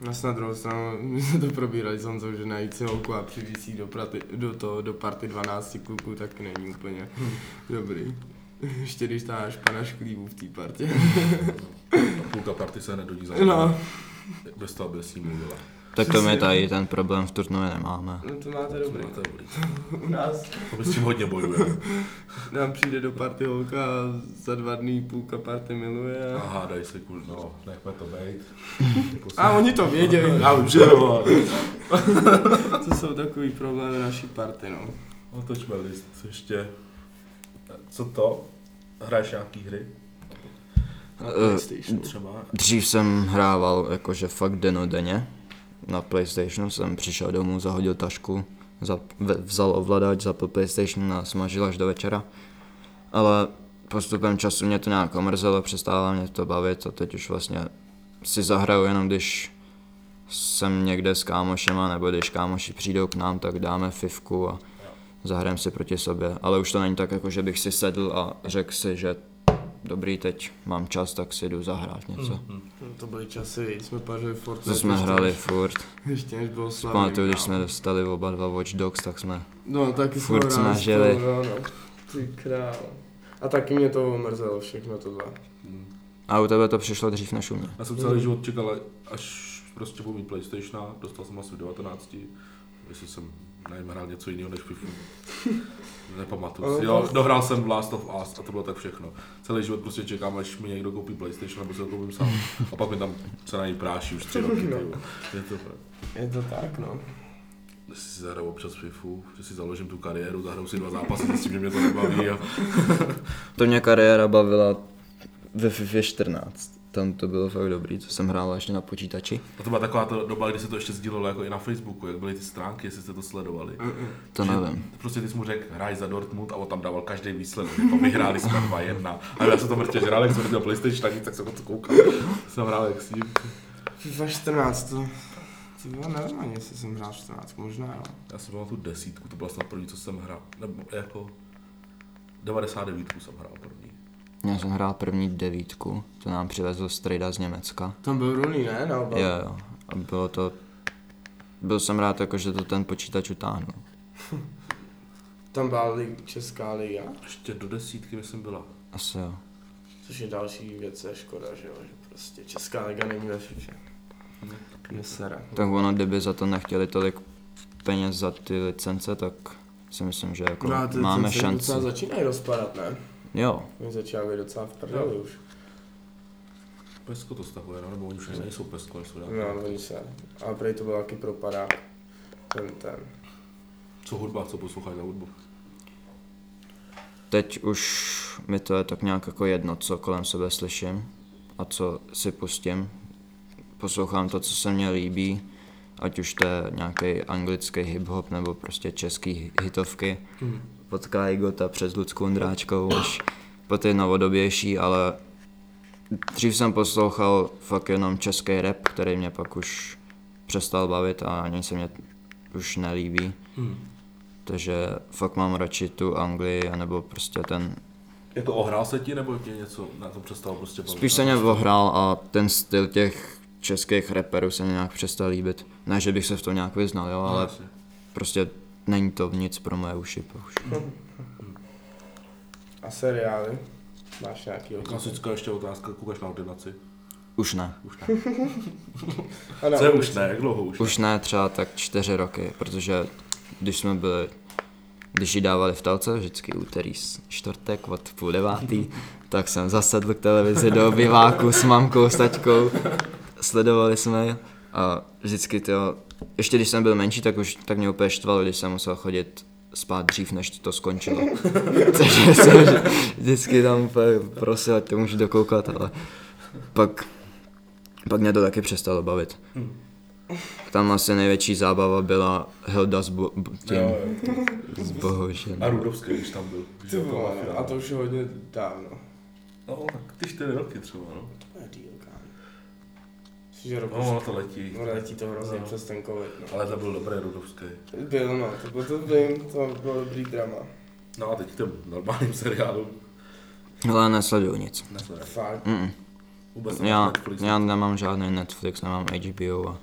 Na na druhou stranu, my jsme to probírali s Honzou, že najít si holku a přivízí do, praty, do, toho, do party 12 kluků, tak není úplně dobrý. Ještě když dáš pana šklívu v té partě. A půlka party se nedodí za No, Bez toho, aby s ním mluvila. Tak to my tady ten problém v turnuje nemáme. no to máte dobrý. To dobrý. U nás To by s tím hodně bojuje. nám přijde do party holka a za dva dny půlka party miluje. A A, hádaj se, kul, no, nechme to být. a oni to vědějí. Já že jo. To jsou takový problémy naší party, no. Otočme list, co ještě. Co to? Hraješ nějaký hry? Na Eh, PlayStation. Třeba? Dřív jsem hrával jakože fakt denodenně. Na Playstationu jsem přišel domů, zahodil tašku, vzal ovladač, zapl Playstation a smažil až do večera. Ale postupem času mě to nějak omrzelo, přestává mě to bavit a teď už vlastně si zahraju jenom když jsem někde s kámošema, nebo když kámoši přijdou k nám, tak dáme fivku a zahrajeme si proti sobě. Ale už to není tak, jako že bych si sedl a řekl si, že dobrý, teď mám čas, tak si jdu zahrát něco. Mm, No, to byly časy, když jsme pařili Fortnite. To jsme hráli než- furt. Ještě než byl slavný. Pamatuju, když jsme dostali oba dva Watch Dogs, tak jsme... No, taky jsme Furt hráli snažili. no, no. Ty král. A taky mě to omrzelo všechno tohle. mm. A u tebe to přišlo dřív než u mě. Já jsem celý život čekal, až prostě budu mít Playstationa, dostal jsem asi v 19, jestli jsem nevím, hrál něco jiného než FIFA. Nepamatuju si. Ale Jo, to- dohrál jsem Last of Us a to bylo tak všechno. Celý život prostě čekám, až mi někdo koupí PlayStation, nebo si ho koupím sám. A pak mi tam se na něj práší už tři roky. jo. Je to. Je to tak, no. Když si zahraju občas FIFU, že si založím tu kariéru, zahraju si dva zápasy, zjistím, že mě to nebaví a To mě kariéra bavila ve FIFA 14. Tam to bylo fakt dobrý, co jsem hrál ještě na počítači. A to byla taková ta doba, kdy se to ještě sdílelo jako i na Facebooku, jak byly ty stránky, jestli jste to sledovali. To Že nevím. Prostě ty jsi mu řekl, hraj za Dortmund a on tam dával každý výsledek. Jako vyhráli jsme 2-1. A já jsem to mrtě žral, jak jsem měl PlayStation, tak tak jsem na to koukal. Jsem hrál jak s ním. FIFA 14, to... Ty jo, nevím ani, jestli jsem hrál 14, možná jo. Já jsem měl tu desítku, to byla snad první, co jsem hrál. Nebo jako 99 jsem hrál první. Já jsem hrál první devítku, to nám přivezl strejda z Německa. Tam byl Rooney, ne? No, Jo, jo. A bylo to... Byl jsem rád, jako, že to ten počítač utáhnul. Tam byla lig, Česká liga, Ještě do desítky myslím byla. Asi jo. což je další věc, je škoda, že jo. že Prostě Česká liga není ve FIFA. Tak ono, kdyby za to nechtěli tolik peněz za ty licence, tak si myslím, že jako No máme šanci. začínají rozpadat, ne? Jo, Oni začínají být docela v prdeli už. Pesko to stahuje, no, nebo oni už ani nejsou Pesko, ale jsou dál. No, oni se. Ale prej to byl taky propadák. Ten, ten. Co hudba, co poslouchají za hudbu? teď už mi to je tak nějak jako jedno, co kolem sebe slyším a co si pustím. Poslouchám to, co se mně líbí, ať už to je nějaký anglický hip-hop nebo prostě český hitovky. Hmm. Od Kajgota přes Ludskou Ndráčkovou až po ty novodobější, ale dřív jsem poslouchal fakt jenom český rap, který mě pak už přestal bavit a ani se mě už nelíbí. Hmm. Takže fakt mám radši tu Anglii, anebo prostě ten... Jako ohrál se ti, nebo tě něco na to přestalo prostě bavit? Spíš se mě ohrál a ten styl těch českých rapperů se mě nějak přestal líbit. Ne, že bych se v tom nějak vyznal, jo, No, ale jasně. prostě není to nic pro moje uši. Už. A seriály? Máš nějaký Klasická ještě otázka, koukáš na ordinaci? už ne. Už ne. Co je už ne, jak dlouho už? Už ne třeba tak čtyři roky, protože když jsme byli, když ji dávali v telce, vždycky úterý, čtvrtek od půl devátý, tak jsem zasedl k televizi do obyváku s mamkou, s taťkou, sledovali jsme a vždycky to, ještě když jsem byl menší, tak už tak mě úplně štvalo, když jsem musel chodit spát dřív, než to skončilo. Takže jsem vždycky tam prosil, ať to můžu dokoukat, ale pak, pak mě to taky přestalo bavit. Tam asi největší zábava byla Hilda s, bo- tím, Jo, jo. s Bohožem. A Rudovský, když tam byl. Ty vole, no, a to už je hodně dávno. No, tak ty čtyři roky třeba, no. To je díl, kámo. Myslím, že No, ono to letí. No, letí to hrozně No. přes ten covid, no. Ale to byl dobrý Rudovský. Byl, no, to bylo to vím, to bylo dobrý drama. No a teď k těm normálním seriálům. Ale nesleduju nic. Nesleduješ. Fakt. Mm-mm. Vůbec Já, Netflix. já nemám žádný Netflix, nemám HBO a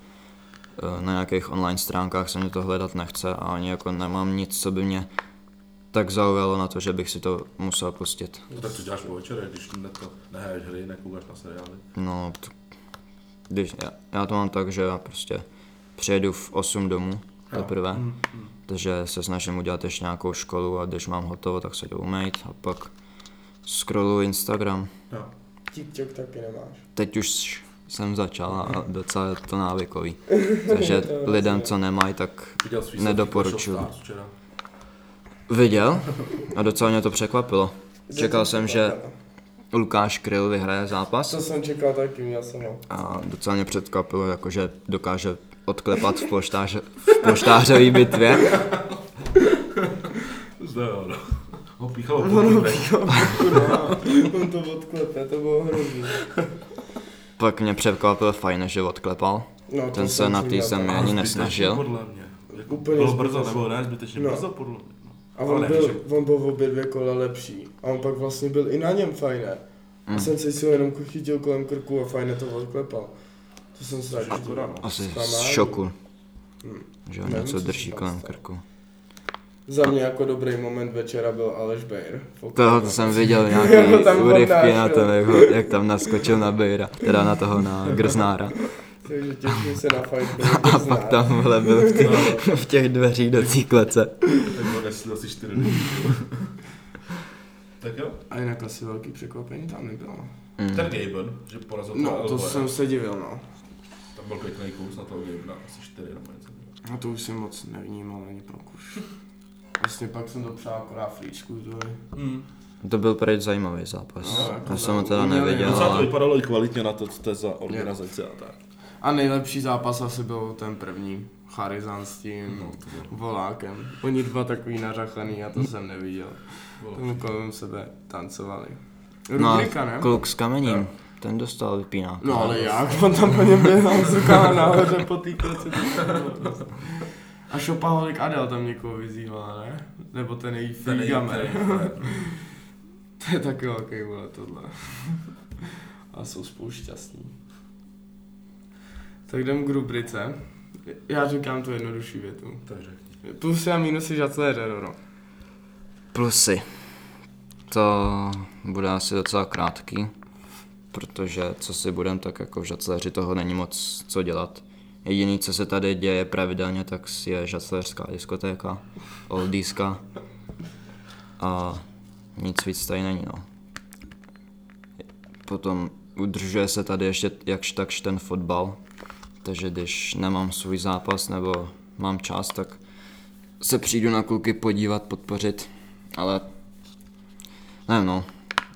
eh, na nějakých online stránkách se mě to hledat nechce a ani jako nemám nic, co by mě tak zaujalo na to, že bych si to musel pustit. No, tak co děláš po večerech, když ne to nehraješ hry, nekoukáš na seriály? No, t- když, já, já to mám tak, že já prostě přijedu v 8 domů teprve, Mm, mm. takže se snažím udělat ještě nějakou školu a když mám hotovo, tak se jdu umýt a pak scrolluji Instagram. Jo. TikTok taky nemáš. Teď už jsem začal a docela je to návykový. Takže lidem, co nemají, tak Nedoporučuju. Viděl a docela mě to překvapilo. Čekal jsem, že. Lukáš Kryl vyhraje zápas To jsem čekal taky, měl jsem ho. a docela mě překvapilo, jakože dokáže odklepat v, poštáře, v poštářové bitvě. Zde jo, no. Ho píchalo po no, on to odklepe, to bylo hrozný. Pak mě překvapil fajn, že odklepal. No, Ten se na jsem tak. ani nesnažil. Podle mě. Jako Úplně bylo brzo, zbytečně. nebo ne, zbytečně No. brzo podle mě. A Ale on byl, že- on byl v obě dvě kola lepší. A on pak vlastně byl i na něm fajné. A Mm. jsem se si ho jenom chytil kolem krku a fajně to odklepal. To jsem se Škoda, no. Asi z šoku, Hm. že Nevím, něco drží kolem krku. Za mě jako dobrý moment večera byl Aleš Bejr. Toho to jsem viděl nějaký tam úryvky na tom, jak, jak tam naskočil na Bejra, teda na toho na Grznára. Takže těším se na fight. A pak tam vole byl v, těch, v těch dveřích do té klece. Tak bylo nesl asi čtyři dny. Tak jo. A jinak asi velký překvapení tam nebylo. Mm. Ten Gaben, že porazil No, to Elboje. jsem se divil, no. Tam byl pěkný kurz na toho Gabena, asi čtyři nebo něco. A to už jsem moc nevnímal ani pokuš. Vlastně pak jsem to přál akorát flíčku, to je. Hmm. To byl prej zajímavý zápas. No, jako Já jsem ho teda neviděl, Docela to ale vypadalo i kvalitně na to, co to je za organizace a tak. A nejlepší zápas asi byl ten první. Charizan s tím No, volákem. Oni dva takový nařachaný a to jsem neviděl. Tam kolem sebe tancovali. no, Rubrika, ne? kluk s kamením, Jo. ten dostal vypínák. No ale jak? On tam po něm běhal rukama nahoře po té kleci. A šopaholik Adel tam někoho vyzývá, ne? Nebo ten její Figamer. To je taky velký vole tohle. A jsou spolu šťastní. Tak jdem k rubrice. Já říkám tu jednodušší větu. Tak řekni. Plusy a minusy žacléře, no. Plusy. To bude asi docela krátký. protože co si budem, tak jako v žacléři toho není moc co dělat. Jediný, co se tady děje pravidelně, tak je žacléřská diskotéka, oldieska a nic víc tady není, no. Potom udržuje se tady ještě jakž takž ten fotbal, takže když nemám svůj zápas nebo mám čas, tak se přijdu na kluky podívat, podpořit, ale nevím no,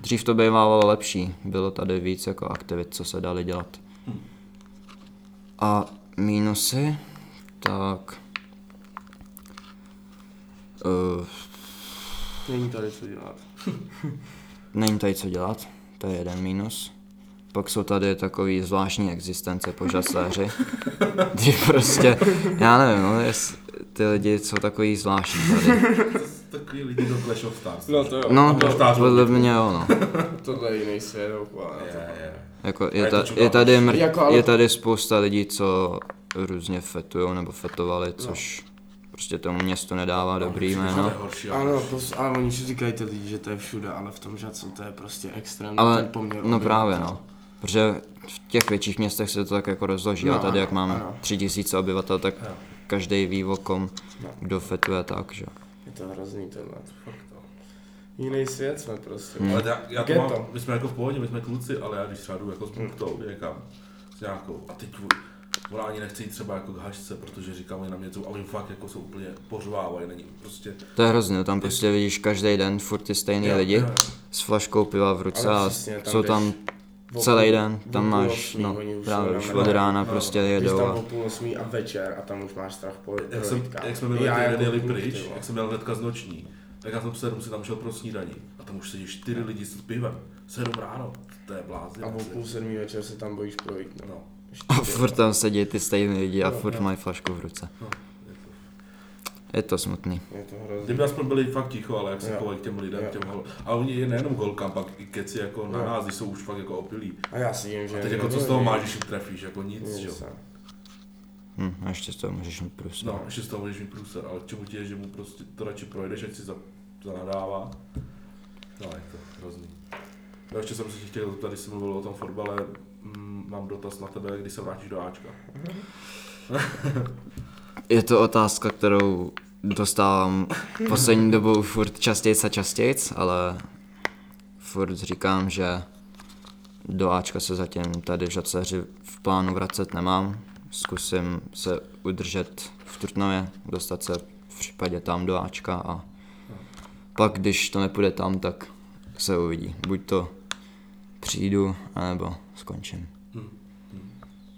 dřív to bývalo lepší, bylo tady víc jako aktivit, co se dali dělat. A mínusy, tak... Uh, Není tady co dělat. Není tady co dělat, to je jeden mínus. Pak jsou tady takový zvláštní existence po žasléři, kdy prostě, já nevím, no, jest, ty lidi jsou takový zvláštní tady. Takový lidi do Clash of Stars. No to jo. No, podle mě jo, no. Tohle je jiný svět. Jako je, to ta, je, tady mr- Jako ale- je tady spousta lidí, co různě fetujou nebo fetovali, což prostě tomu městu nedává dobrý To je jméno. horší. Ano, pos, ale oni si říkají ty lidi, že to je všude, ale v tom žacu to je prostě extrémní Ale, ten poměr. no právě no. Protože v těch větších městech se to tak jako rozloží, No, a tady jak máme ano. tři tisíce obyvatel, tak Jo. každý ví o kom, No. kdo fetuje tak, že. Je to hrozný tohle. Fakt, no. Jiný svět jsme prostě. Hmm. Ale já, já to mám, my jsme jako v pohodě, my jsme kluci, ale já když třeba jdu jako s buktou někam, s nějakou, a teď ona ani nechce jít třeba jako k hašce, protože říkám, oni na mě to, a oni fakt jako jsou úplně pořvávají, není prostě... To je hrozně, tam prostě vidíš každý den furt ty stejný Jo, lidi jo, jo. s flaškou piva v ruce a jsou tam celý půl- den, tam máš, osmí, no právě už od rána No. prostě Když jedou tam a o půl osmí a večer a tam už máš strach po Jak jsem, jak jsme byli jako jeli kluk, pryč, ty vole. jak jsem měl hnedka z noční, tak já jsem sedm si tam šel pro snídaní a tam už sedí čtyři lidi s pivem, sedm ráno, to je blázně. A o půl sedmí večer se tam bojíš projít. No. No, a furt tam sedí ty stejný lidi a Jo, furt jo. mají flašku v ruce. no, je to. Smutný. Je to hrozný. Kdyby aspoň byli fakt ticho, ale jak se Jo. chovají k těm lidem, Jo. těm hol... A oni je nejenom holkám, pak i keci jako na Jo. nás, když jsou už fakt jako opilí. A já si vím, že... A teď jako co z toho máš, když jim trefíš, jako nic, že jo. Hm, a ještě z toho můžeš mít průser. No, ještě z toho můžeš mít průser, ale k čemu ti je, že mu prostě to radši projdeš, ať si za, zanadává. No, je to hrozný. No, ještě jsem se tě chtěl zeptat, když jsi mluvil o tom fotbale, mm, mám dotaz na tebe, když se vrátíš do Ačka. Je to otázka, kterou dostávám poslední dobou furt častěji a častěji, ale furt říkám, že do Ačka se zatím tady v Žaceři v plánu vracet nemám. Zkusím se udržet v Trutnově, dostat se v případě tam do Ačka a pak, když to nepůjde tam, tak se uvidí. Buď to přijdu, anebo skončím. Hm.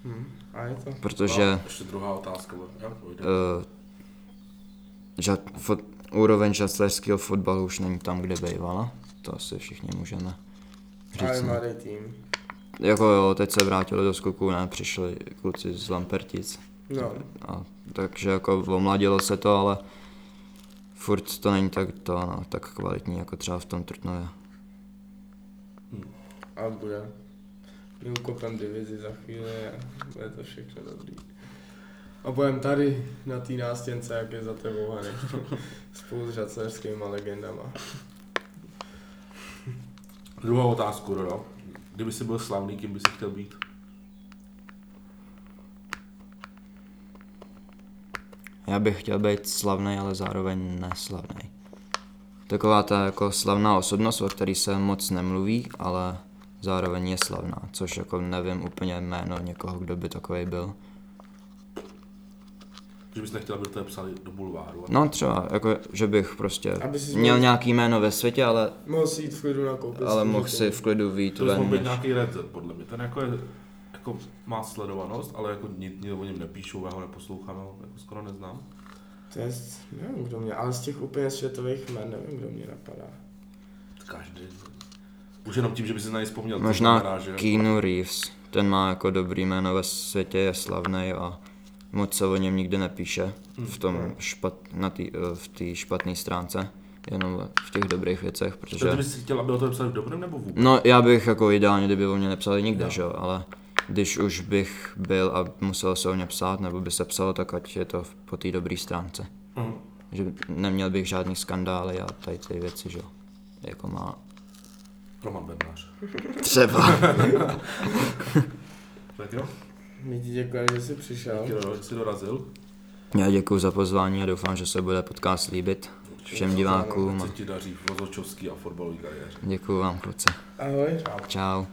Hm. A je to? Protože No, ještě druhá otázka, pojde. uh, ža- fot, úroveň žaslerského fotbalu už není tam, kde bývala. To asi všichni můžeme Ale říct. no. mladý tým. Jako jo, teď se vrátili do skoku, ne, přišli kluci z Lampertic. No. A, takže jako omladilo se to, ale furt to není tak, to, no, tak kvalitní jako třeba v tom Trutnově. A bude. My ukopem divizi za chvíli a bude to všechno dobrý. A budeme tady na té nástěnce, jak je za tebou Hany. Spolu s žacerskýma legendama. Druhá otázku, Rodo. Kdyby jsi byl slavný, kým by si chtěl být? Já bych chtěl být slavný, ale zároveň neslavný. Taková ta jako slavná osobnost, o který se moc nemluví, ale zároveň je slavná, což jako nevím úplně jméno někoho, kdo by takový byl. Že bys nechtěl, aby to psali do bulváru? No třeba, jako, že bych prostě měl mohl- nějaký jméno ve světě, ale, Mohl si jít v klidu nakoupit. ale si mohl si v klidu výjít To ven. být než- nějaký Red podle mě. Ten jako, je, jako má sledovanost, ale jako nikdy o něm nepíšou, já ho neposlouchám, ho jako skoro neznám. To je, nevím kdo mě, ale z těch úplně světových jmen nevím, kdo mě napadá. Každý. Už jenom tím, že by si na něj vzpomněl. Možná Keanu Reeves, ten má jako dobrý jméno ve světě, je slavný a moc se o něm nikdy nepíše v tom špat, na tý, eh, v té špatné stránce, jenom v těch dobrých věcech, Takže... protože... Ty bys chtěl, aby o to psali v dobrém nebo vůbec? No já bych jako ideálně, kdyby o mě nepsali nikde, že jo, ale když už bych byl a musel se o mě psát, nebo by se psalo, tak ať je to po té dobré stránce. Mhm. Že neměl bych žádný skandály a tady ty věci, že jo, jako má Roman Bednář. Třeba. Tak jo, My ti děkujeme, že jsi přišel. díky, že jsi dorazil. Já děkuji za pozvání a doufám, že se bude podcast líbit všem divákům. Ať se ti daří v rozhodčovský a fotbalové kariéře. Děkuji vám, kluci. Ahoj. Čau.